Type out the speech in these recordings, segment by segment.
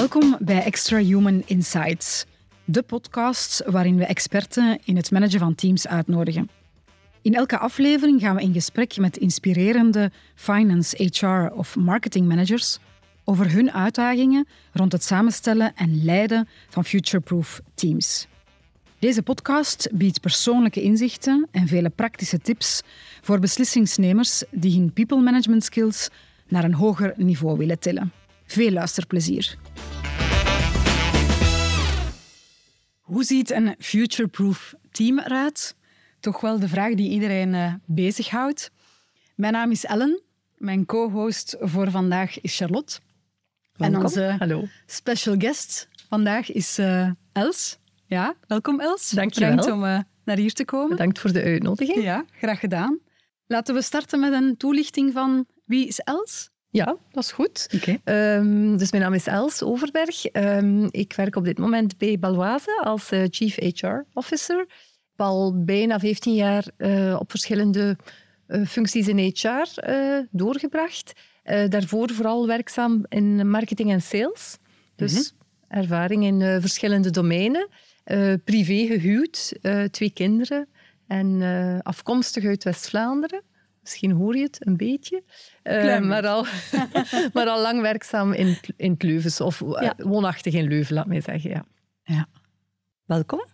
Welkom bij Extra Human Insights, de podcast waarin we experten in het managen van teams uitnodigen. In elke aflevering gaan we in gesprek met inspirerende finance, HR of marketing managers over hun uitdagingen rond het samenstellen en leiden van future-proof teams. Deze podcast biedt persoonlijke inzichten en vele praktische tips voor beslissingsnemers die hun people management skills naar een hoger niveau willen tillen. Veel luisterplezier. Hoe ziet een future-proof team eruit? Toch wel de vraag die iedereen uh, bezighoudt. Mijn naam is Ellen. Mijn co-host voor vandaag is Charlotte. Welkom. En onze Hallo. special guest vandaag is uh, Els. Ja, welkom Els. Dank je Bedankt wel. om uh, naar hier te komen. Bedankt voor de uitnodiging. Ja, graag gedaan. Laten we starten met een toelichting van wie is Els? Ja, dat is goed. Um, dus mijn naam is Els Overberg. Um, ik werk op dit moment bij Baloise als uh, Chief HR Officer. Ik heb al bijna 15 jaar uh, op verschillende uh, functies in HR doorgebracht. Daarvoor vooral werkzaam in marketing en sales. Dus mm -hmm. ervaring in verschillende domeinen. Privé gehuwd, twee kinderen en afkomstig uit West-Vlaanderen. Misschien hoor je het een beetje. Maar, al, maar al lang werkzaam in, in het Leuvens, of ja. woonachtig in Leuven, laat mij zeggen. Ja. ja. Welkom.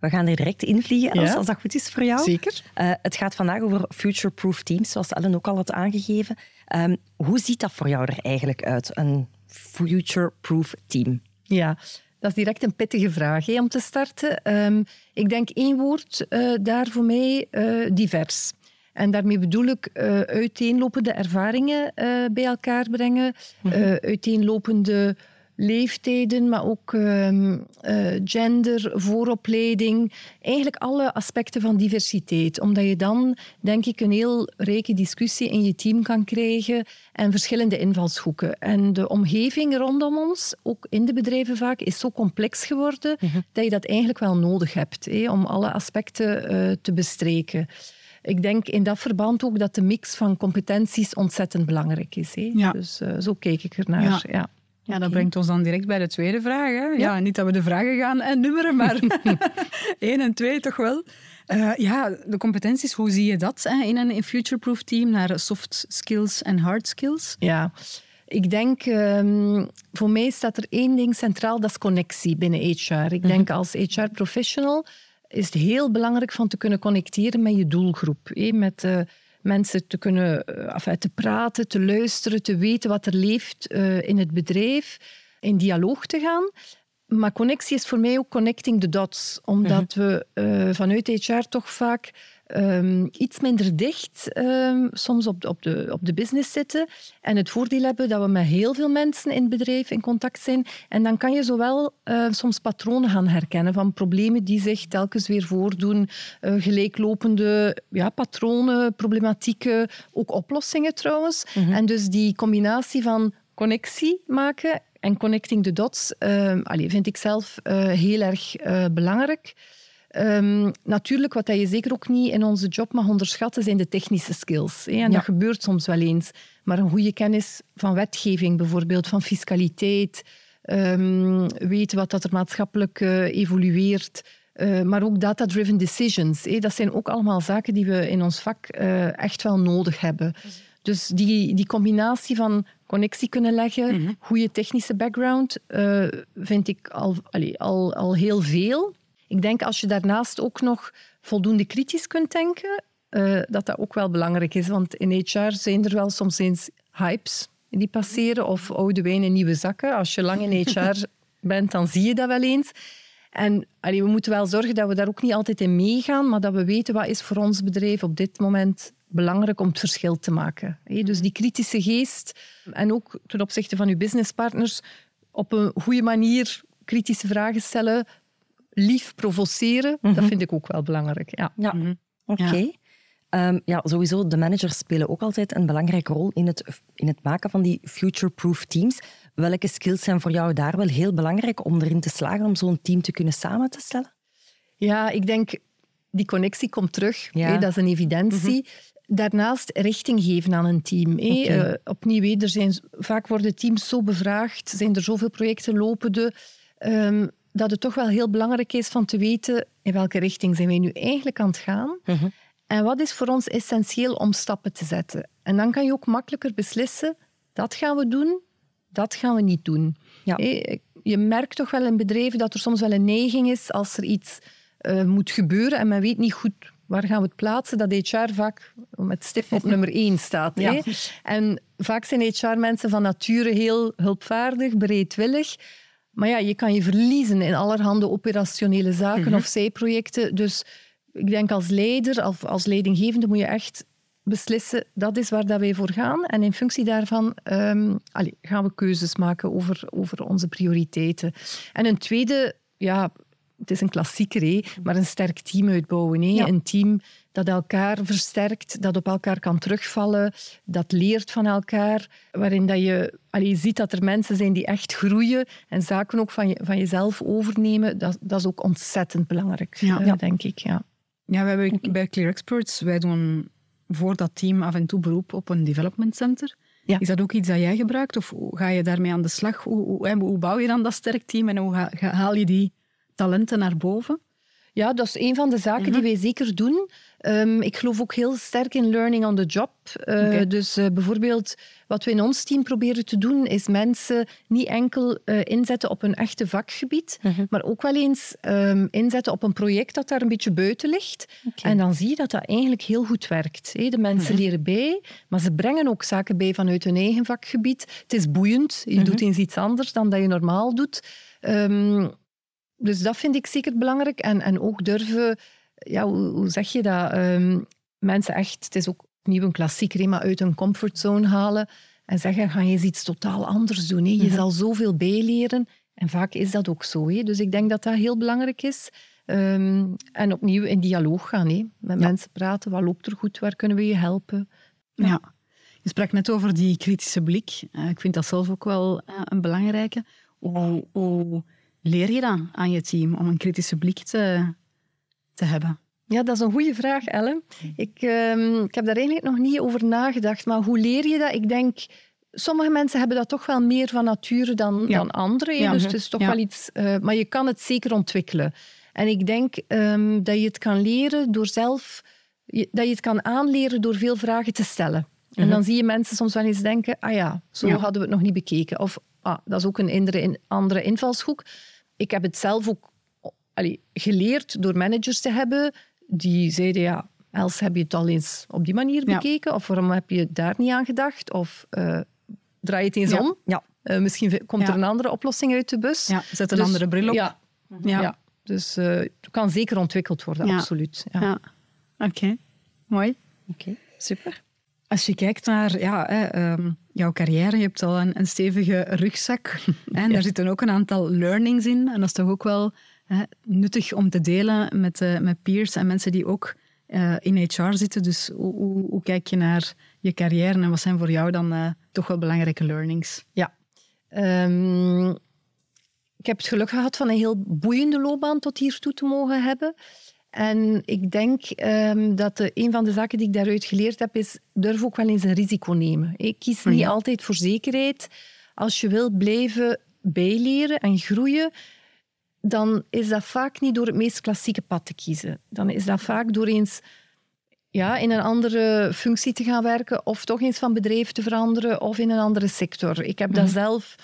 We gaan er direct invliegen, Els, Ja. als dat goed is voor jou. Zeker. Uh, het gaat vandaag over future-proof teams, zoals Ellen ook al had aangegeven. Um, hoe ziet dat voor jou er eigenlijk uit, een future-proof team? Ja, dat is direct een pittige vraag hè, om te starten. Um, ik denk één woord uh, daar voor mij, uh, divers. En daarmee bedoel ik uh, uiteenlopende ervaringen bij elkaar brengen, mm -hmm. uiteenlopende leeftijden, maar ook um, uh, gender, vooropleiding. Eigenlijk alle aspecten van diversiteit. Omdat je dan, denk ik, een heel rijke discussie in je team kan krijgen en verschillende invalshoeken. En de omgeving rondom ons, ook in de bedrijven vaak, is zo complex geworden mm -hmm. dat je dat eigenlijk wel nodig hebt hé, om alle aspecten uh, te bestreken. Ik denk in dat verband ook dat de mix van competenties ontzettend belangrijk is. Hé. Ja. Dus uh, zo kijk ik ernaar. Ja. ja. Ja, dat brengt ons dan direct bij de tweede vraag. Hè? Ja. ja niet dat we de vragen gaan en nummeren, maar één en twee toch wel. Uh, ja, de competenties, hoe zie je dat hè? in een future-proof team naar soft skills en hard skills? Ja, ik denk, um, voor mij staat er één ding centraal, dat is connectie binnen HR. Ik denk mm -hmm. als HR-professional is het heel belangrijk van te kunnen connecteren met je doelgroep. Hé? Met... Uh, mensen te kunnen enfin, te praten, te luisteren, te weten wat er leeft uh, in het bedrijf, in dialoog te gaan. Maar connectie is voor mij ook connecting the dots, omdat -hmm. we vanuit HR toch vaak um, iets minder dicht um, soms op de, op, de, op de business zitten en het voordeel hebben dat we met heel veel mensen in het bedrijf in contact zijn. En dan kan je zowel uh, soms patronen gaan herkennen van problemen die zich telkens weer voordoen, uh, gelijklopende ja, patronen, problematieken, ook oplossingen trouwens. Mm -hmm. En dus die combinatie van connectie maken en connecting the dots uh, allee, vind ik zelf uh, heel erg uh, belangrijk. Um, natuurlijk, wat je zeker ook niet in onze job mag onderschatten, zijn de technische skills. Hè? En ja. dat gebeurt soms wel eens. Maar een goede kennis van wetgeving bijvoorbeeld, van fiscaliteit, um, weten wat dat er maatschappelijk evolueert, maar ook data-driven decisions. Hè? Dat zijn ook allemaal zaken die we in ons vak echt wel nodig hebben. Dus die, die combinatie van connectie kunnen leggen, mm -hmm. goede technische background, vind ik al, allee, al, al heel veel. Ik denk als je daarnaast ook nog voldoende kritisch kunt denken, uh, dat dat ook wel belangrijk is. Want in HR zijn er wel soms eens hypes die passeren of oude wijn in nieuwe zakken. Als je lang in HR bent, dan zie je dat wel eens. En allee, we moeten wel zorgen dat we daar ook niet altijd in meegaan, maar dat we weten wat is voor ons bedrijf op dit moment belangrijk om het verschil te maken. Dus die kritische geest en ook ten opzichte van uw businesspartners op een goede manier kritische vragen stellen, lief provoceren, mm -hmm. dat vind ik ook wel belangrijk. Ja, ja. Mm -hmm. oké. Okay. Ja. Um, ja, sowieso, de managers spelen ook altijd een belangrijke rol in het, in het maken van die future-proof teams. Welke skills zijn voor jou daar wel heel belangrijk om erin te slagen om zo'n team te kunnen samen te stellen? Ja, ik denk die connectie komt terug. Ja. Hè, dat is een evidentie. daarnaast richting geven aan een team. Okay. opnieuw, er zijn, vaak worden teams zo bevraagd, zijn er zoveel projecten lopende, um, dat het toch wel heel belangrijk is van te weten in welke richting zijn wij nu eigenlijk aan het gaan. Uh En wat is voor ons essentieel om stappen te zetten? En dan kan je ook makkelijker beslissen, dat gaan we doen, dat gaan we niet doen. Ja. Je merkt toch wel in bedrijven dat er soms wel een neiging is als er iets uh, moet gebeuren en men weet niet goed waar gaan we het plaatsen, dat HR vaak met stip op nummer één staat. Ja. En vaak zijn HR-mensen van nature heel hulpvaardig, bereidwillig. Maar ja, je kan je verliezen in allerhande operationele zaken mhm. of zijprojecten. Dus ik denk als leider of als leidinggevende moet je echt beslissen, dat is waar dat wij voor gaan. En in functie daarvan um, allez, gaan we keuzes maken over, over onze prioriteiten. En een tweede, ja, het is een klassieker, hé, maar een sterk team uitbouwen. Hé. Een team dat elkaar versterkt, dat op elkaar kan terugvallen, dat leert van elkaar, waarin dat je allee, ziet dat er mensen zijn die echt groeien en zaken ook van, je, van jezelf overnemen. Dat, dat is ook ontzettend belangrijk, ja. Eh, denk ik. Ja. Ja, we hebben bij Clear Experts, wij doen voor dat team af en toe beroep op een development center. Ja. Is dat ook iets dat jij gebruikt of ga je daarmee aan de slag? Hoe, hoe, hoe bouw je dan dat sterk team en hoe haal je die talenten naar boven? Ja, dat is een van de zaken die mhm. wij zeker doen. Um, ik geloof ook heel sterk in learning on the job. Uh, Dus uh, bijvoorbeeld, wat we in ons team proberen te doen, is mensen niet enkel uh, inzetten op een echte vakgebied, mhm. maar ook wel eens um, inzetten op een project dat daar een beetje buiten ligt. Okay. En dan zie je dat dat eigenlijk heel goed werkt. De mensen mhm. leren bij, maar ze brengen ook zaken bij vanuit hun eigen vakgebied. Het is boeiend. Je doet eens iets anders dan dat je normaal doet. Um, dus dat vind ik zeker belangrijk. En, en ook durven, ja, hoe, hoe zeg je dat? Um, mensen echt, het is ook opnieuw een klassieker, maar uit hun comfortzone halen en zeggen, ga je eens iets totaal anders doen. Hè? Je mhm. zal zoveel bijleren. En vaak is dat ook zo. Hè? Dus ik denk dat dat heel belangrijk is. Um, en opnieuw in dialoog gaan. Hè? Met mensen praten. Wat loopt er goed? Waar kunnen we je helpen? Ja. ja. Je sprak net over die kritische blik. Uh, ik vind dat zelf ook wel uh, een belangrijke. Hoe, hoe leer je dan aan je team om een kritische blik te, te hebben? Ja, dat is een goede vraag, Ellen. Ik, um, ik heb daar eigenlijk nog niet over nagedacht. Maar hoe leer je dat? Ik denk, sommige mensen hebben dat toch wel meer van nature dan, dan anderen. Ja. Dus het is toch wel iets... Uh, maar je kan het zeker ontwikkelen. En ik denk um, dat je het kan leren door zelf... Dat je het kan aanleren door veel vragen te stellen. En dan zie je mensen soms wel eens denken, ah ja, zo hadden we het nog niet bekeken. Of ah, dat is ook een andere invalshoek ik heb het zelf ook allee, geleerd door managers te hebben die zeiden, ja, Els, heb je het al eens op die manier bekeken? Of waarom heb je daar niet aan gedacht? Of uh, draai het eens om? Ja. Uh, misschien komt er een andere oplossing uit de bus. Ja, zet een dus, andere bril op. Ja, ja. dus uh, het kan zeker ontwikkeld worden, absoluut. Ja. Oké, mooi. Oké, super. Als je kijkt naar ja, ehm, jouw carrière, je hebt al een, een stevige rugzak. en daar zitten ook een aantal learnings in. En dat is toch ook wel hè, nuttig om te delen met, uh, met peers en mensen die ook uh, in HR zitten. Dus hoe, hoe, hoe, kijk je naar je carrière en wat zijn voor jou dan uh, toch wel belangrijke learnings? Ja. Um, ik heb het geluk gehad van een heel boeiende loopbaan tot hiertoe te mogen hebben. En ik denk um, dat de, een van de zaken die ik daaruit geleerd heb, is durf ook wel eens een risico nemen. Ik kies niet altijd voor zekerheid. Als je wilt blijven bijleren en groeien, dan is dat vaak niet door het meest klassieke pad te kiezen. Dan is dat vaak door eens ja, in een andere functie te gaan werken of toch eens van bedrijf te veranderen of in een andere sector. Ik heb dat mhm. zelf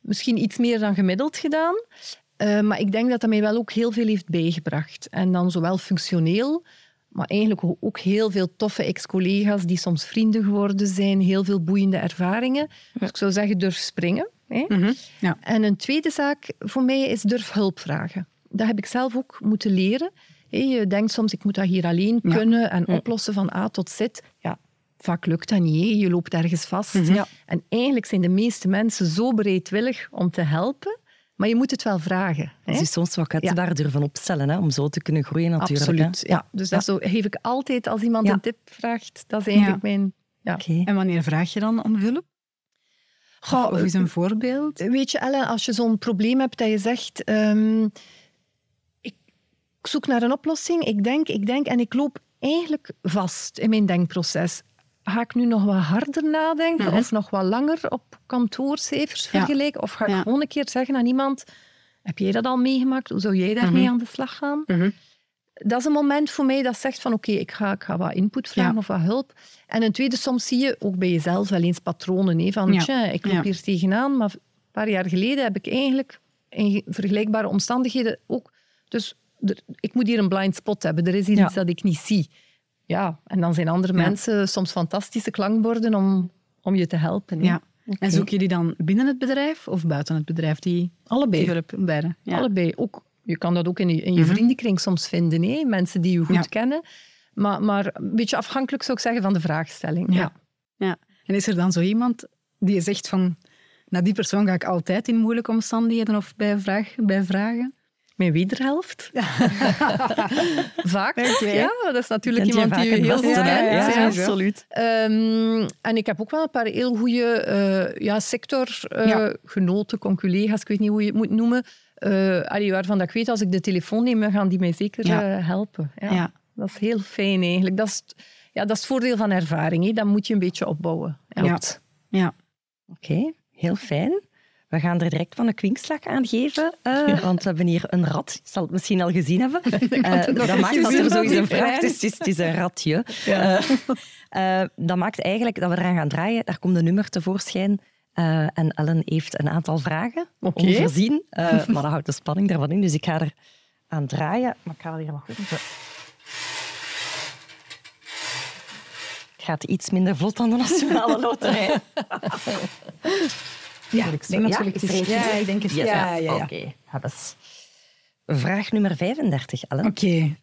misschien iets meer dan gemiddeld gedaan. Uh, maar ik denk dat dat mij wel ook heel veel heeft bijgebracht. En dan zowel functioneel, maar eigenlijk ook heel veel toffe ex-collega's die soms vrienden geworden zijn, heel veel boeiende ervaringen. Dus ik zou zeggen, durf springen. Hè? Mm -hmm. ja. En een tweede zaak voor mij is durf hulp vragen. Dat heb ik zelf ook moeten leren. Je denkt soms, ik moet dat hier alleen kunnen en oplossen van A tot Z. Ja, vaak lukt dat niet. Je loopt ergens vast. Mm -hmm. En eigenlijk zijn de meeste mensen zo bereidwillig om te helpen maar je moet het wel vragen. Hè? Dus soms wat kwetsbaar ja. durven opstellen, hè? om zo te kunnen groeien natuurlijk. Absoluut, ja. Dus dat zo, geef ik altijd als iemand een tip vraagt. Dat is eigenlijk mijn... Ja. En wanneer vraag je dan om hulp? Goh, of is een voorbeeld? Weet je, Ellen, als je zo'n probleem hebt dat je zegt... Um, ik zoek naar een oplossing, ik denk, ik denk en ik loop eigenlijk vast in mijn denkproces. Ga ik nu nog wat harder nadenken Mhm. of nog wat langer op kantoorcijfers vergelijken? Of ga ik gewoon een keer zeggen aan iemand, heb jij dat al meegemaakt? Hoe zou jij daarmee Mhm. aan de slag gaan? Mhm. Dat is een moment voor mij dat zegt van oké, ik, ga, ik ga wat input vragen of wat hulp. En een tweede, soms zie je ook bij jezelf wel eens patronen. Hè, van Ja. tja, ik loop hier tegenaan, maar een paar jaar geleden heb ik eigenlijk in vergelijkbare omstandigheden ook... Dus er- ik moet hier een blind spot hebben. Er is hier Ja. iets dat ik niet zie. Ja, en dan zijn andere Ja. mensen soms fantastische klankborden om, om je te helpen. Ja. En zoek je die dan binnen het bedrijf of buiten het bedrijf? Die, Allebei. die hulp, beide. Ja. Allebei. Ook, je kan dat ook in je, in je Mhm. vriendenkring soms vinden. Mensen die je goed Ja. kennen. Maar, maar een beetje afhankelijk zou ik zeggen van de vraagstelling. Ja. Ja. En is er dan zo iemand die je zegt van... Naar die persoon ga ik altijd in moeilijke omstandigheden of bij, vraag, bij vragen? Mijn wederhelft. Vaak. Ja, dat is natuurlijk Kent iemand die je heel goed kent. Ja, ja. ja, absoluut. Ehm, en ik heb ook wel een paar heel goede ja, sectorgenoten, conculega's, ik weet niet hoe je het moet noemen. eh, allee, waarvan dat ik weet, als ik de telefoon neem, gaan die mij zeker Ja. eh, helpen. Ja. Ja. Dat is heel fijn eigenlijk. Dat is, ja, dat is het voordeel van ervaring. Hè. Dat moet je een beetje opbouwen. Helpt. Ja. Oké, heel fijn. We gaan er direct van een kwinkslag aan geven, eh, want we hebben hier een rat. Je zal het misschien al gezien hebben. Eh, dat maakt dat er sowieso dat een vraag is. Het is, een ratje. Ja. Eh, dat maakt eigenlijk dat we eraan gaan draaien. Daar komt een nummer tevoorschijn. En Ellen heeft een aantal vragen Oké. onvoorzien. Maar dat houdt de spanning ervan in, dus ik ga er aan draaien. Maar ik ga er hier nog even... Het gaat iets minder vlot dan de Nationale Loterij. Ja, ik denk ja, natuurlijk er is. Ja, ik denk het. Yes, Ja, ja, ja. Oké, ze. Vraag nummer 35, Ellen. Oké.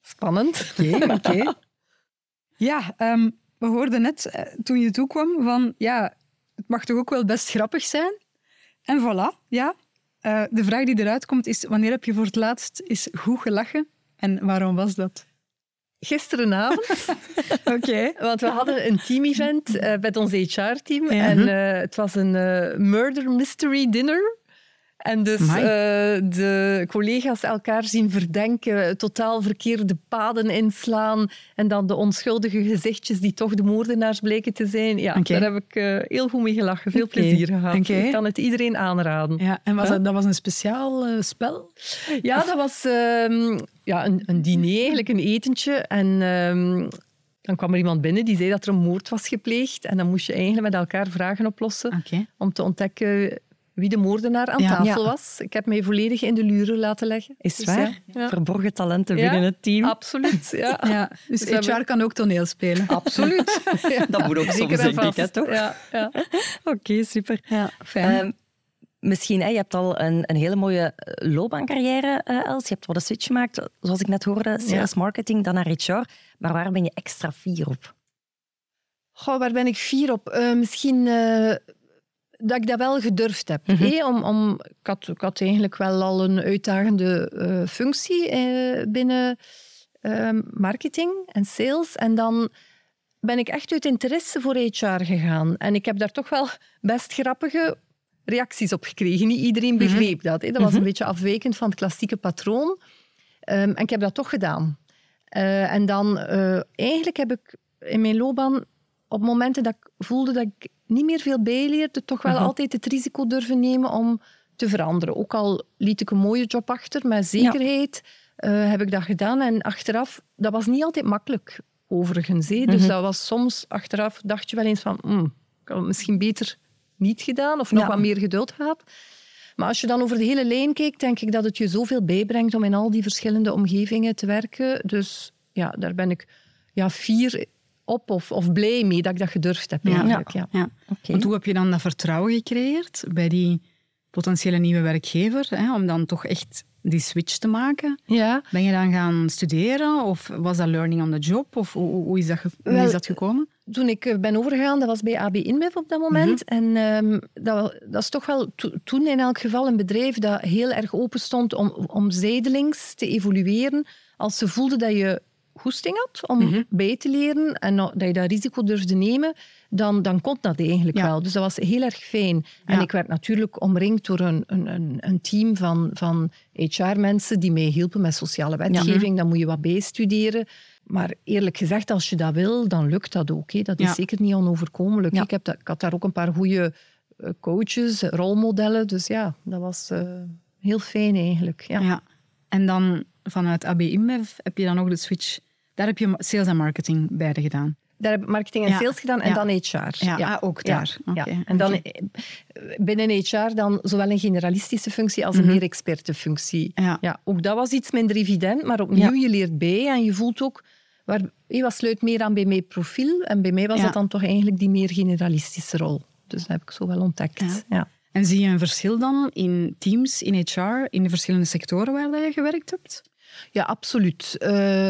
Spannend. Oké, oké. Ja, ehm, we hoorden net eh, toen je toekwam van ja, het mag toch ook wel best grappig zijn. En voilà, ja. Eh, de vraag die eruit komt is, wanneer heb je voor het laatst is goed gelachen? En waarom was dat? Gisterenavond, Oké. want we hadden een team-event eh, met ons HR-team. Ja. En eh, het was een eh, murder mystery dinner. En dus eh, de collega's elkaar zien verdenken, totaal verkeerde paden inslaan en dan de onschuldige gezichtjes die toch de moordenaars bleken te zijn. Ja, daar heb ik eh, heel goed mee gelachen. Veel plezier gehad. Ik kan het iedereen aanraden. Ja, en was dat, dat was een speciaal eh, spel? Ja, dat was ehm, ja, een, een diner, eigenlijk een etentje. En ehm, dan kwam er iemand binnen die zei dat er een moord was gepleegd. En dan moest je eigenlijk met elkaar vragen oplossen om te ontdekken wie de moordenaar aan Ja. tafel Ja. was. Ik heb mij volledig in de luren laten leggen. Is Dus waar? ja. Ja. Verborgen talenten Ja, binnen het team. Absoluut, ja. Ja, dus Dus HR hebben- kan ook toneel spelen. Absoluut. Ja. Dat moet ook soms, Zeker en denk ik, toch? Ja, ja. Oké, super. Ja, fijn. Ehm, misschien, hè, je hebt al een, een hele mooie eh, loopbaancarrière, eh, Els. Je hebt wat een switch gemaakt, zoals ik net hoorde, sales marketing, dan naar HR. Maar waar ben je extra fier op? Goh, waar ben ik fier op? Eh, misschien eh, dat ik dat wel gedurfd heb. Mhm. hè, om, om, ik, had, ik had eigenlijk wel al een uitdagende eh, functie eh, binnen eh, marketing en sales. En dan ben ik echt uit interesse voor HR gegaan. En ik heb daar toch wel best grappige reacties op gekregen. Niet iedereen begreep dat. Dat was een beetje afwijkend van het klassieke patroon. Ehm, en ik heb dat toch gedaan. Eh, en dan, eigenlijk heb ik in mijn loopbaan, op momenten dat ik voelde dat ik niet meer veel bijleerde, toch wel Mhm. altijd het risico durven nemen om te veranderen. Ook al liet ik een mooie job achter, met zekerheid eh, heb ik dat gedaan. En achteraf, dat was niet altijd makkelijk, overigens. Dus Mhm. dat was soms, achteraf dacht je wel eens van, "Hmm, ik had het misschien beter niet gedaan of nog Ja. wat meer geduld gehad. Maar als je dan over de hele lijn kijkt, denk ik dat het je zoveel bijbrengt om in al die verschillende omgevingen te werken. Dus ja, daar ben ik ja, fier op of, of blij mee dat ik dat gedurfd heb. Ja. Eigenlijk, ja. Ja. Oké. Want hoe heb je dan dat vertrouwen gecreëerd bij die potentiële nieuwe werkgever, hè, om dan toch echt die switch te maken? Ja. Ben je dan gaan studeren of was dat learning on the job? Of hoe, hoe, is, dat hoe Wel, is dat gekomen? Toen ik eh, ben overgegaan, dat was bij AB InBev op dat moment. En ehm, dat, dat is toch wel to- toen in elk geval een bedrijf dat heel erg open stond om, om zijdelings te evolueren. Als ze voelden dat je goesting had om Mhm. bij te leren en dat je dat risico durfde nemen, dan, dan kon dat eigenlijk Ja. wel. Dus dat was heel erg fijn. En ik werd natuurlijk omringd door een, een, een, een team van, van HR-mensen die mij hielpen met sociale wetgeving. Dan moet je wat bijstuderen. Maar eerlijk gezegd, als je dat wil, dan lukt dat ook. Hè. Dat is zeker niet onoverkomelijk. Ik, heb dat, ik had daar ook een paar goede eh, coaches, rolmodellen. Dus ja, dat was eh, heel fijn eigenlijk. Ja. Ja. En dan vanuit AB InBev heb je dan nog de switch. Daar heb je sales en marketing beide gedaan. Daar heb ik marketing en Ja. sales gedaan en Ja. dan HR. Ja, ah, ook daar. Ja. Oké, En dan eh, binnen HR dan zowel een generalistische functie als een Mhm. meer expertenfunctie. Ja. Ja, ook dat was iets minder evident, maar opnieuw, je leert bij en je voelt ook... Waar, wat sluit meer aan bij mijn profiel? En bij mij was Ja. dat dan toch eigenlijk die meer generalistische rol. Dus dat heb ik zo wel ontdekt. Ja. Ja. En zie je een verschil dan in teams, in HR, in de verschillende sectoren waar je gewerkt hebt? Ja, absoluut. Eh,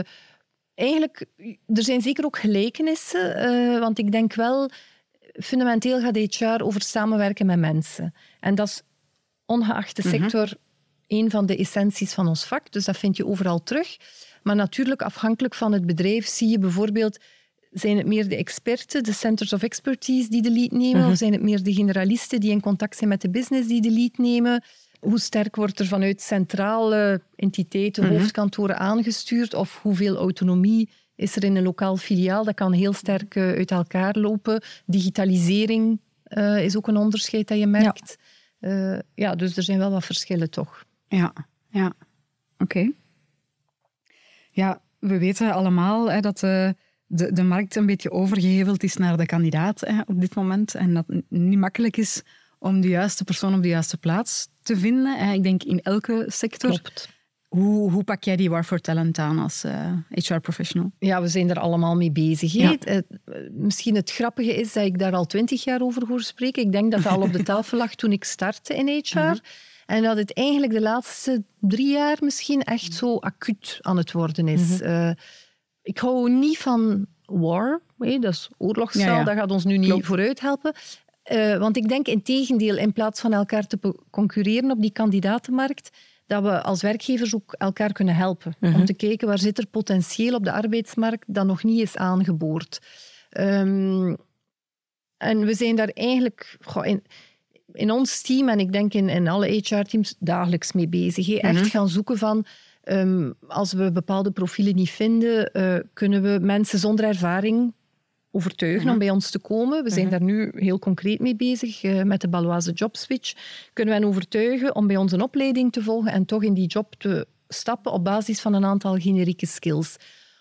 eigenlijk, er zijn zeker ook gelijkenissen, eh, want ik denk wel, fundamenteel gaat HR over samenwerken met mensen. En dat is ongeacht de sector een van de essenties van ons vak, dus dat vind je overal terug. Maar natuurlijk, afhankelijk van het bedrijf, zie je bijvoorbeeld, zijn het meer de experten, de centers of expertise die de lead nemen, of zijn het meer de generalisten die in contact zijn met de business die de lead nemen? Hoe sterk wordt er vanuit centrale entiteiten, hoofdkantoren aangestuurd? Of hoeveel autonomie is er in een lokaal filiaal? Dat kan heel sterk eh, uit elkaar lopen. Digitalisering eh, is ook een onderscheid dat je merkt. Ja. ja, dus er zijn wel wat verschillen toch. Ja, ja. Oké. Ja, we weten allemaal hè, dat de, de, de markt een beetje overgeheveld is naar de kandidaat hè, op dit moment. En dat het niet makkelijk is om de juiste persoon op de juiste plaats te vinden. Hè. Ik denk in elke sector. Klopt. Hoe, hoe pak jij die war for talent aan als eh, HR-professional? Ja, we zijn er allemaal mee bezig. Ja. Eh, misschien het grappige is dat ik daar al twintig jaar over hoor spreken. Ik denk dat dat al op de tafel lag toen ik startte in HR. En dat het eigenlijk de laatste drie jaar misschien echt zo acuut aan het worden is. Eh, ik hou niet van war, dat is oorlogstaal, Ja, ja. dat gaat ons nu niet Klopt. vooruit helpen. Eh, want ik denk in tegendeel, in plaats van elkaar te concurreren op die kandidatenmarkt, dat we als werkgevers ook elkaar kunnen helpen. Om te kijken waar zit er potentieel op de arbeidsmarkt dat nog niet is aangeboord. Ehm, en we zijn daar eigenlijk goh, in, in ons team, en ik denk in, in alle HR-teams, dagelijks mee bezig. Echt gaan zoeken van, ehm, als we bepaalde profielen niet vinden, eh, kunnen we mensen zonder ervaring overtuigen om bij ons te komen. We zijn daar nu heel concreet mee bezig eh, met de Baloise Job Switch. Kunnen we hen overtuigen om bij ons een opleiding te volgen en toch in die job te stappen op basis van een aantal generieke skills.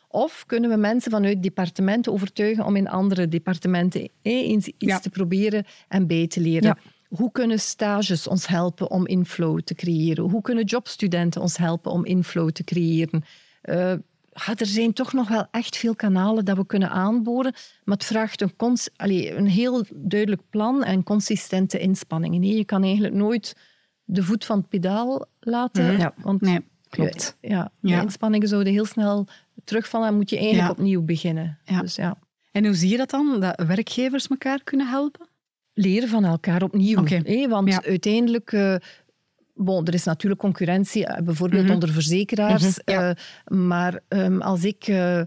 Of kunnen we mensen vanuit departementen overtuigen om in andere departementen eh, eens iets Ja. te proberen en bij te leren? Ja. Hoe kunnen stages ons helpen om inflow te creëren? Hoe kunnen jobstudenten ons helpen om inflow te creëren? Er zijn toch nog wel echt veel kanalen dat we kunnen aanboren, maar het vraagt een, cons- allee, een heel duidelijk plan en consistente inspanningen. Nee, je kan eigenlijk nooit de voet van het pedaal laten, Mhm. Want Nee, Klopt. ja, Ja. de inspanningen zouden heel snel terugvallen en moet je eigenlijk Ja. opnieuw beginnen. Ja. Dus ja, En hoe zie je dat dan, dat werkgevers elkaar kunnen helpen? leren van elkaar opnieuw. Want uiteindelijk... eh, Bon, er is natuurlijk concurrentie, eh, bijvoorbeeld Mhm. onder verzekeraars. Mhm, ja. eh, maar ehm, als ik eh,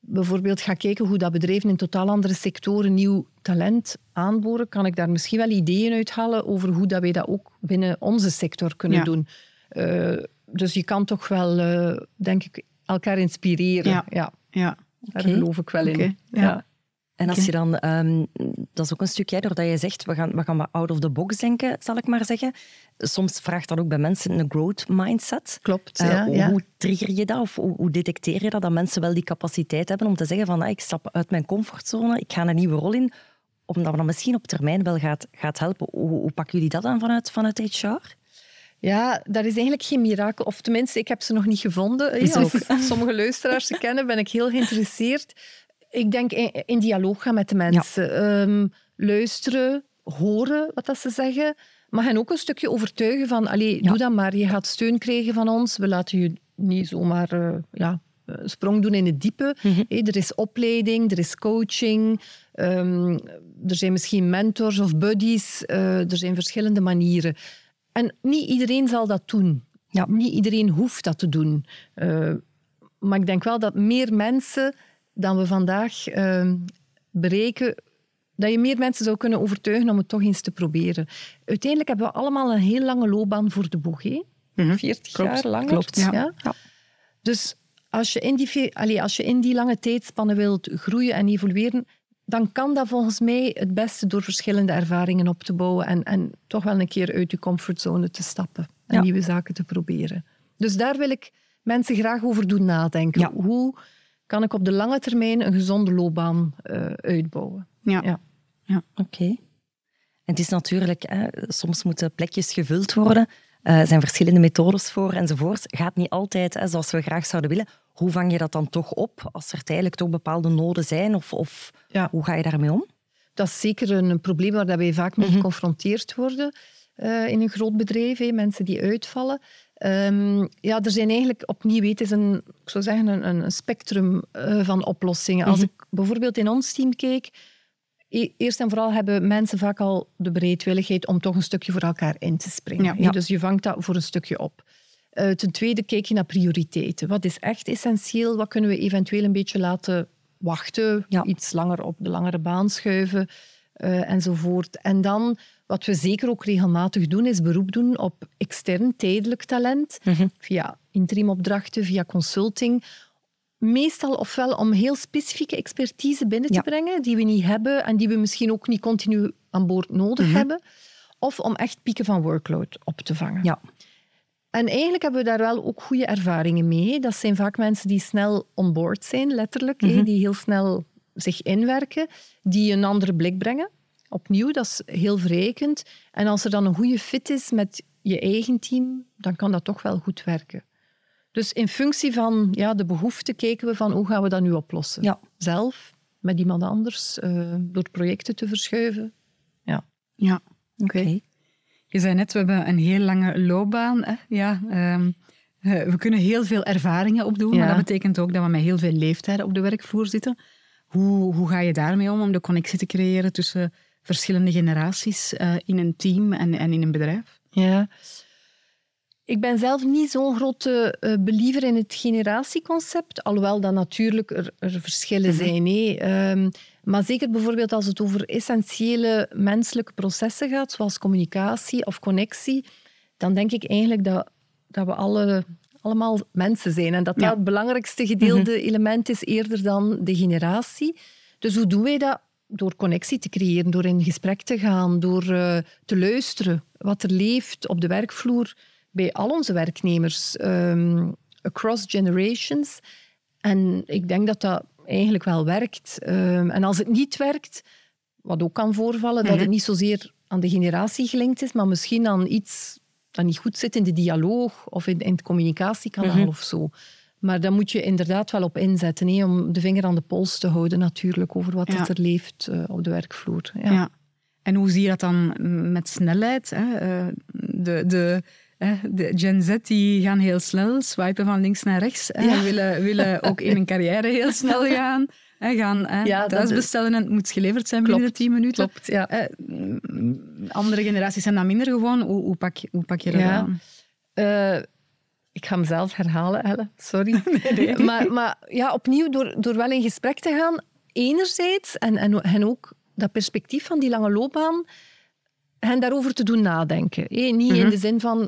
bijvoorbeeld ga kijken hoe dat bedrijven in totaal andere sectoren nieuw talent aanboren, kan ik daar misschien wel ideeën uithalen over hoe dat wij dat ook binnen onze sector kunnen Ja. doen. Dus je kan toch wel, denk ik, elkaar inspireren. Ja. Ja, Ja. daar geloof ik wel in. Ja. En als je dan, ehm, dat is ook een stukje, doordat je zegt, we gaan, we gaan wat out of the box denken, zal ik maar zeggen. Soms vraagt dat ook bij mensen een growth mindset. Klopt, Eh, ja, ja. Hoe trigger je dat? Of hoe, hoe detecteer je dat? Dat mensen wel die capaciteit hebben om te zeggen van, ah, ik stap uit mijn comfortzone, ik ga een nieuwe rol in, omdat we dat misschien op termijn wel gaat, gaat helpen. Hoe, hoe pakken jullie dat aan vanuit, vanuit HR? Ja, daar is eigenlijk geen mirakel. Of tenminste, ik heb ze nog niet gevonden. Als sommige luisteraars ze kennen, ben ik heel geïnteresseerd. Ik denk in, in dialoog gaan met de mensen. Ehm, luisteren, horen wat dat ze zeggen. Maar hen ook een stukje overtuigen van... Allee, doe dat maar. Je gaat steun krijgen van ons. We laten je niet zomaar eh, ja, een sprong doen in het diepe. Hé, er is opleiding, er is coaching. ehm, er zijn misschien mentors of buddies. eh, er zijn verschillende manieren. En niet iedereen zal dat doen. Ja. Niet iedereen hoeft dat te doen. Eh, Maar ik denk wel dat meer mensen dan we vandaag ehm, bereiken, dat je meer mensen zou kunnen overtuigen om het toch eens te proberen. Uiteindelijk hebben we allemaal een heel lange loopbaan voor de boeg. Hè? 40 Klopt, jaar langer. klopt, ja. Ja? Dus als je, in die, allee, als je in die lange tijdspannen wilt groeien en evolueren, dan kan dat volgens mij het beste door verschillende ervaringen op te bouwen en, en toch wel een keer uit je comfortzone te stappen en Ja. nieuwe zaken te proberen. Dus daar wil ik mensen graag over doen nadenken. Hoe kan ik op de lange termijn een gezonde loopbaan eh, uitbouwen? Ja. Ja. Oké. En het is natuurlijk, hè, soms moeten plekjes gevuld worden. Eh, Er zijn verschillende methodes voor enzovoort. Gaat niet altijd hè, zoals we graag zouden willen. Hoe vang je dat dan toch op als er tijdelijk toch bepaalde noden zijn? Of, of Ja. hoe ga je daarmee om? Dat is zeker een, een probleem waar dat wij vaak mee geconfronteerd worden eh, in een groot bedrijf. hè, mensen die uitvallen. Ehm, ja, er zijn eigenlijk opnieuw, het is een, ik zou zeggen, een, een spectrum eh, van oplossingen. Als ik bijvoorbeeld in ons team kijk, e- eerst en vooral hebben mensen vaak al de bereidwilligheid om toch een stukje voor elkaar in te springen. Ja. Dus je vangt dat voor een stukje op. Eh, ten tweede kijk je naar prioriteiten. Wat is echt essentieel? Wat kunnen we eventueel een beetje laten wachten? Ja. Iets langer op de langere baan schuiven eh, enzovoort. En dan, wat we zeker ook regelmatig doen, is beroep doen op extern tijdelijk talent. Via interimopdrachten, via consulting. Meestal ofwel om heel specifieke expertise binnen te Ja. brengen, die we niet hebben en die we misschien ook niet continu aan boord nodig hebben. Of om echt pieken van workload op te vangen. Ja. En eigenlijk hebben we daar wel ook goede ervaringen mee. Dat zijn vaak mensen die snel onboard zijn, letterlijk. hè, die heel snel zich inwerken, die een andere blik brengen. Opnieuw, dat is heel verrijkend. En als er dan een goede fit is met je eigen team, dan kan dat toch wel goed werken. Dus in functie van ja, de behoefte kijken we van hoe gaan we dat nu oplossen. Ja. Zelf, met iemand anders, eh, door projecten te verschuiven. Ja. Ja, oké. Je zei net, we hebben een heel lange loopbaan. Hè? Ja, ehm, eh, we kunnen heel veel ervaringen opdoen, Ja. maar dat betekent ook dat we met heel veel leeftijden op de werkvloer zitten. Hoe, hoe ga je daarmee om, om de connectie te creëren tussen verschillende generaties eh, in een team en, en in een bedrijf? Ja. Ik ben zelf niet zo'n grote eh, believer in het generatieconcept, alhoewel dat natuurlijk er, er verschillen zijn. hè. Ehm, maar zeker bijvoorbeeld als het over essentiële menselijke processen gaat, zoals communicatie of connectie, dan denk ik eigenlijk dat, dat we alle, allemaal mensen zijn. En dat Ja. dat het belangrijkste gedeelde element is eerder dan de generatie. Dus hoe doen wij dat? Door connectie te creëren, door in gesprek te gaan, door eh, te luisteren wat er leeft op de werkvloer bij al onze werknemers, ehm, across generations. En ik denk dat dat eigenlijk wel werkt. Ehm, en als het niet werkt, wat ook kan voorvallen, dat het niet zozeer aan de generatie gelinkt is, maar misschien aan iets dat niet goed zit in de dialoog of in, in het communicatiekanaal of zo. Maar daar moet je inderdaad wel op inzetten, hè, om de vinger aan de pols te houden natuurlijk, over wat Ja. er leeft eh, op de werkvloer. Ja. Ja. En hoe zie je dat dan met snelheid? Hè? Eh, De, de, de Gen Z die gaan heel snel, swipen van links naar rechts. Hè? Ja. Willen, willen ook in een carrière heel snel gaan. Hè? Gaan hè, Ja, dat thuis is- bestellen en het moet geleverd zijn binnen de 10 minuten. Klopt, ja. Eh, andere generaties zijn dat minder gewoon. Hoe, hoe, pak, je- hoe pak je dat Ja. aan? Ik ga mezelf herhalen, Elle. Sorry. Maar, maar ja, opnieuw, door, door wel in gesprek te gaan, enerzijds, en, en, en ook dat perspectief van die lange loopbaan, hen daarover te doen nadenken. Hé, niet in de zin van,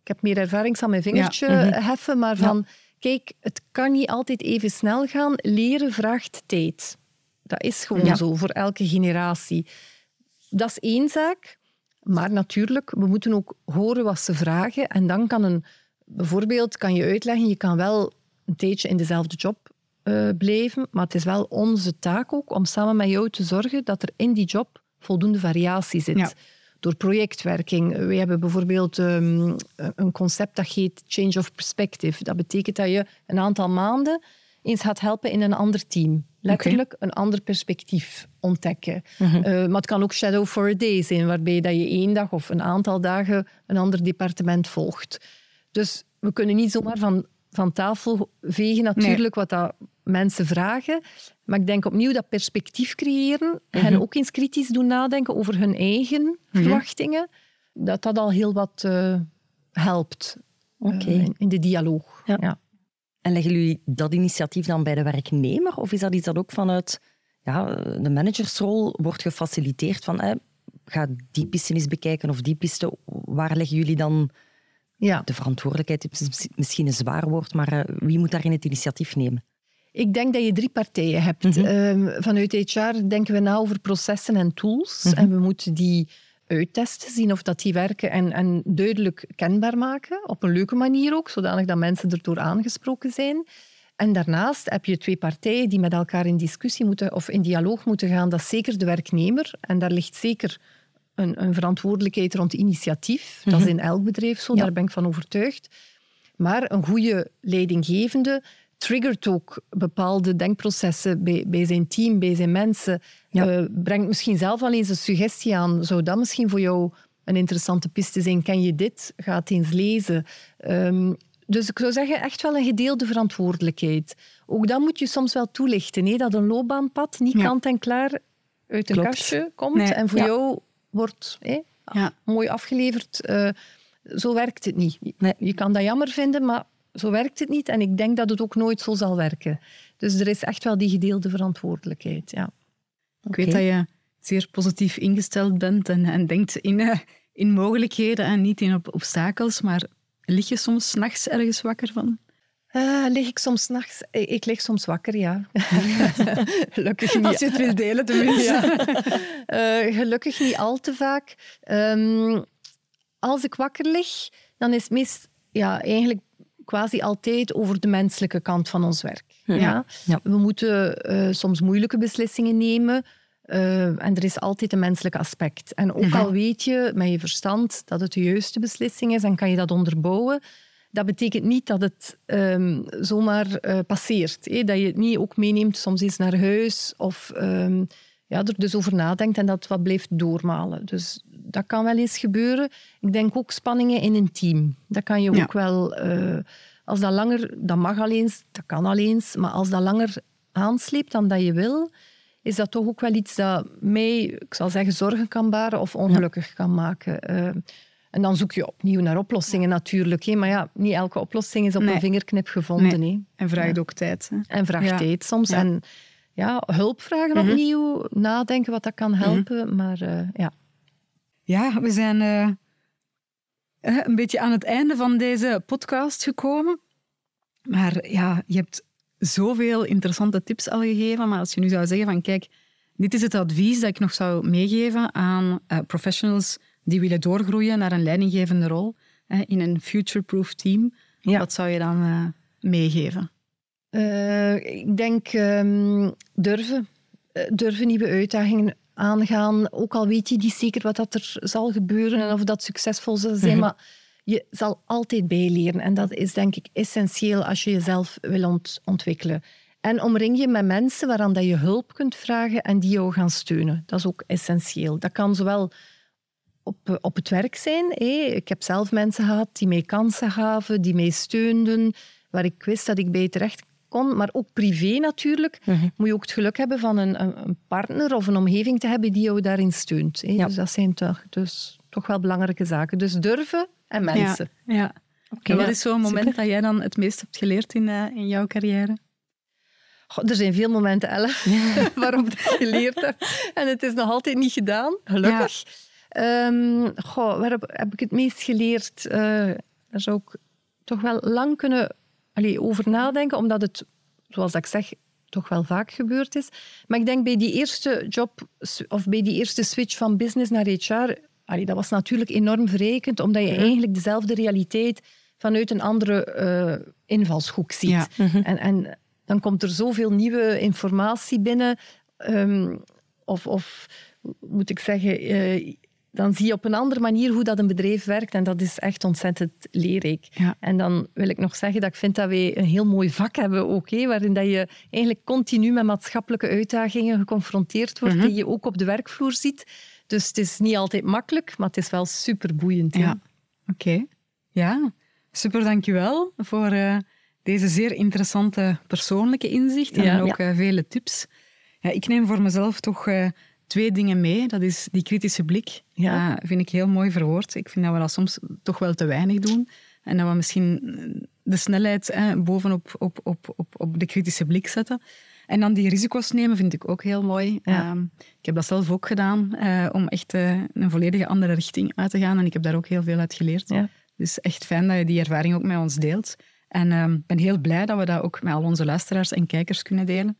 ik heb meer ervaring, zal mijn vingertje heffen, maar van, kijk, het kan niet altijd even snel gaan. Leren vraagt tijd. Dat is gewoon Ja. zo voor elke generatie. Dat is één zaak. Maar natuurlijk, we moeten ook horen wat ze vragen. En dan kan een, bijvoorbeeld, kan je uitleggen, je kan wel een tijdje in dezelfde job eh, blijven, maar het is wel onze taak ook om samen met jou te zorgen dat er in die job voldoende variatie zit. Ja. Door projectwerking. We hebben bijvoorbeeld ehm, een concept dat heet Change of Perspective. Dat betekent dat je een aantal maanden eens gaat helpen in een ander team. Letterlijk een ander perspectief ontdekken. Eh, maar het kan ook Shadow for a Day zijn, waarbij dat je één dag of een aantal dagen een ander departement volgt. Dus we kunnen niet zomaar van, van tafel vegen, natuurlijk, wat dat mensen vragen. Maar ik denk opnieuw dat perspectief creëren, hen ook eens kritisch doen nadenken over hun eigen verwachtingen, dat dat al heel wat eh, helpt eh, in, in de dialoog. Ja. Ja. En leggen jullie dat initiatief dan bij de werknemer? Of is dat iets dat ook vanuit ja, de managersrol wordt gefaciliteerd van eh, ga die piste eens bekijken of die piste, waar leggen jullie dan ja. de verantwoordelijkheid? is misschien een zwaar woord, maar uh, wie moet daarin het initiatief nemen? Ik denk dat je drie partijen hebt. Mm -hmm. vanuit HR denken we na over processen en tools. Mm -hmm. En we moeten die uittesten, zien of dat die werken en, en duidelijk kenbaar maken. Op een leuke manier ook, zodanig dat mensen erdoor aangesproken zijn. En daarnaast heb je twee partijen die met elkaar in discussie moeten of in dialoog moeten gaan. Dat is zeker de werknemer. En daar ligt zeker een, een verantwoordelijkheid rond initiatief. Dat is mhm. in elk bedrijf zo, daar ben ik van overtuigd. Maar een goede leidinggevende triggert ook bepaalde denkprocessen bij, bij zijn team, bij zijn mensen. Ja. Uh, brengt misschien zelf al eens een suggestie aan. Zou dat misschien voor jou een interessante piste zijn? Ken je dit? Ga het eens lezen. Um, dus ik zou zeggen, echt wel een gedeelde verantwoordelijkheid. Ook dat moet je soms wel toelichten, hè? dat een loopbaanpad niet kant en klaar uit een kastje komt en voor jou wordt hè, mooi afgeleverd. Uh, zo werkt het niet. Je kan dat jammer vinden, maar zo werkt het niet. En ik denk dat het ook nooit zo zal werken. Dus er is echt wel die gedeelde verantwoordelijkheid. Ja. Ik weet dat je zeer positief ingesteld bent en, en denkt in, uh, in mogelijkheden en niet in op obstakels, maar Lig je soms s'nachts ergens wakker van? Uh, lig ik soms nachts? Ik lig soms wakker, ja. gelukkig niet. Als je het wil delen, tenminste. uh, gelukkig niet al te vaak. Um, als ik wakker lig, dan is het meest ja, eigenlijk quasi altijd over de menselijke kant van ons werk. Ja. ja. We moeten uh, soms moeilijke beslissingen nemen. En er is altijd een menselijk aspect. En ook mhm. al weet je met je verstand dat het de juiste beslissing is en kan je dat onderbouwen, dat betekent niet dat het um, zomaar uh, passeert. Dat je het niet ook meeneemt soms eens naar huis of um, ja, er dus over nadenkt en dat wat blijft doormalen. Dus dat kan wel eens gebeuren. Ik denk ook spanningen in een team. Dat kan je ook wel... Uh, als dat langer... Dat mag al eens, dat kan al eens, maar als dat langer aansleept dan dat je wil is dat toch ook wel iets dat mij, ik zal zeggen, zorgen kan baren of ongelukkig kan maken. Uh, en dan zoek je opnieuw naar oplossingen natuurlijk. Hè. Maar ja, niet elke oplossing is op een vingerknip gevonden. Nee. En vraagt ook tijd. Hè. En vraagt tijd soms. En ja, hulp vragen mhm. opnieuw, nadenken wat dat kan mhm. helpen. Maar uh, ja. Ja, we zijn uh, een beetje aan het einde van deze podcast gekomen. Maar ja, je hebt zoveel interessante tips al gegeven. Maar als je nu zou zeggen van kijk, dit is het advies dat ik nog zou meegeven aan uh, professionals die willen doorgroeien naar een leidinggevende rol in een future-proof team. Wat zou je dan uh, meegeven? Uh, ik denk um, durven. durven nieuwe uitdagingen aangaan. Ook al weet je niet zeker wat dat er zal gebeuren en of dat succesvol zal zijn. Mhm. Maar je zal altijd bijleren. En dat is denk ik essentieel als je jezelf wil ontwikkelen. En omring je met mensen waaraan dat je hulp kunt vragen en die jou gaan steunen. Dat is ook essentieel. Dat kan zowel op, op het werk zijn. Ik heb zelf mensen gehad die mij kansen gaven, die mij steunden, waar ik wist dat ik bij terecht kon. Maar ook privé natuurlijk. Mhm. Moet je ook het geluk hebben van een, een, partner of een omgeving te hebben die jou daarin steunt. Dus dat zijn toch, dus toch wel belangrijke zaken. Dus durven en mensen. Ja, ja. Okay, wat is zo'n moment dat jij dan het meest hebt geleerd in, uh, in jouw carrière? Er zijn veel momenten, Elle, waarop ik geleerd heb. En het is nog altijd niet gedaan, gelukkig. Ja. Um, goh, waar heb, heb, ik het meest geleerd? Uh, daar zou ik toch wel lang kunnen allee, over nadenken, omdat het, zoals ik zeg, toch wel vaak gebeurd is. Maar ik denk bij die eerste job, of bij die eerste switch van business naar HR, Allee, dat was natuurlijk enorm verrijkend, omdat je eigenlijk dezelfde realiteit vanuit een andere uh, invalshoek ziet. Mhm. en, en, dan komt er zoveel nieuwe informatie binnen. Um, of, of, moet ik zeggen, uh, dan zie je op een andere manier hoe dat een bedrijf werkt. En dat is echt ontzettend leerrijk. Ja. En dan wil ik nog zeggen dat ik vind dat wij een heel mooi vak hebben waarin dat je eigenlijk continu met maatschappelijke uitdagingen geconfronteerd wordt, mhm. die je ook op de werkvloer ziet. Dus het is niet altijd makkelijk, maar het is wel super boeiend. Ja, oké. Ja, super dankjewel voor uh, deze zeer interessante persoonlijke inzichten en ook uh, vele tips. Ja, ik neem voor mezelf toch uh, twee dingen mee. Dat is die kritische blik. Ja. vind ik heel mooi verwoord. Ik vind dat we dat soms toch wel te weinig doen. En dat we misschien de snelheid hè, bovenop op, op, op, op de kritische blik zetten. En dan die risico's nemen vind ik ook heel mooi. Ehm, ik heb dat zelf ook gedaan, uh, om echt uh, een volledige andere richting uit te gaan. En ik heb daar ook heel veel uit geleerd. Ja. Dus echt fijn dat je die ervaring ook met ons deelt. En ehm, ik ben heel blij dat we dat ook met al onze luisteraars en kijkers kunnen delen.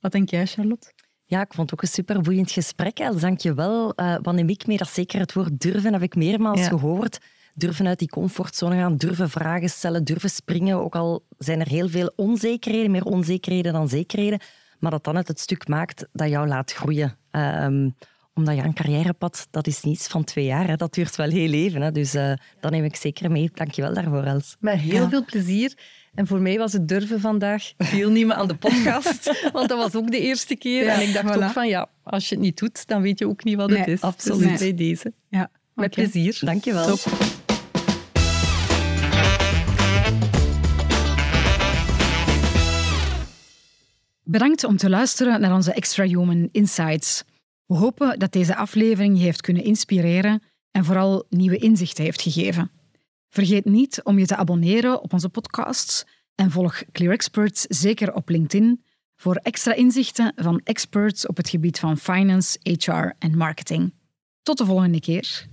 Wat denk jij, Charlotte? Ja, ik vond het ook een super boeiend gesprek. Els, dank je wel. Uh, ik mee? Dat zeker het woord durven heb ik meermaals gehoord. Durven uit die comfortzone gaan, durven vragen stellen, durven springen. Ook al zijn er heel veel onzekerheden, meer onzekerheden dan zekerheden. Maar dat dan het het stuk maakt dat jou laat groeien. Um, omdat ja, een carrièrepad, dat is niets van twee jaar. Hè. Dat duurt wel heel even. Hè. Dus uh, dat neem ik zeker mee. Dank je wel daarvoor, Els. Met heel veel plezier. En voor mij was het durven vandaag deelnemen aan de podcast. want dat was ook de eerste keer. en ik dacht ook van, ja, als je het niet doet, dan weet je ook niet wat het is. Absoluut. Dus bij deze. Ja. Met plezier. Dank je wel. Bedankt om te luisteren naar onze Extra Human Insights. We hopen dat deze aflevering je heeft kunnen inspireren en vooral nieuwe inzichten heeft gegeven. Vergeet niet om je te abonneren op onze podcasts en volg Clear Experts zeker op LinkedIn voor extra inzichten van experts op het gebied van finance, HR en marketing. Tot de volgende keer.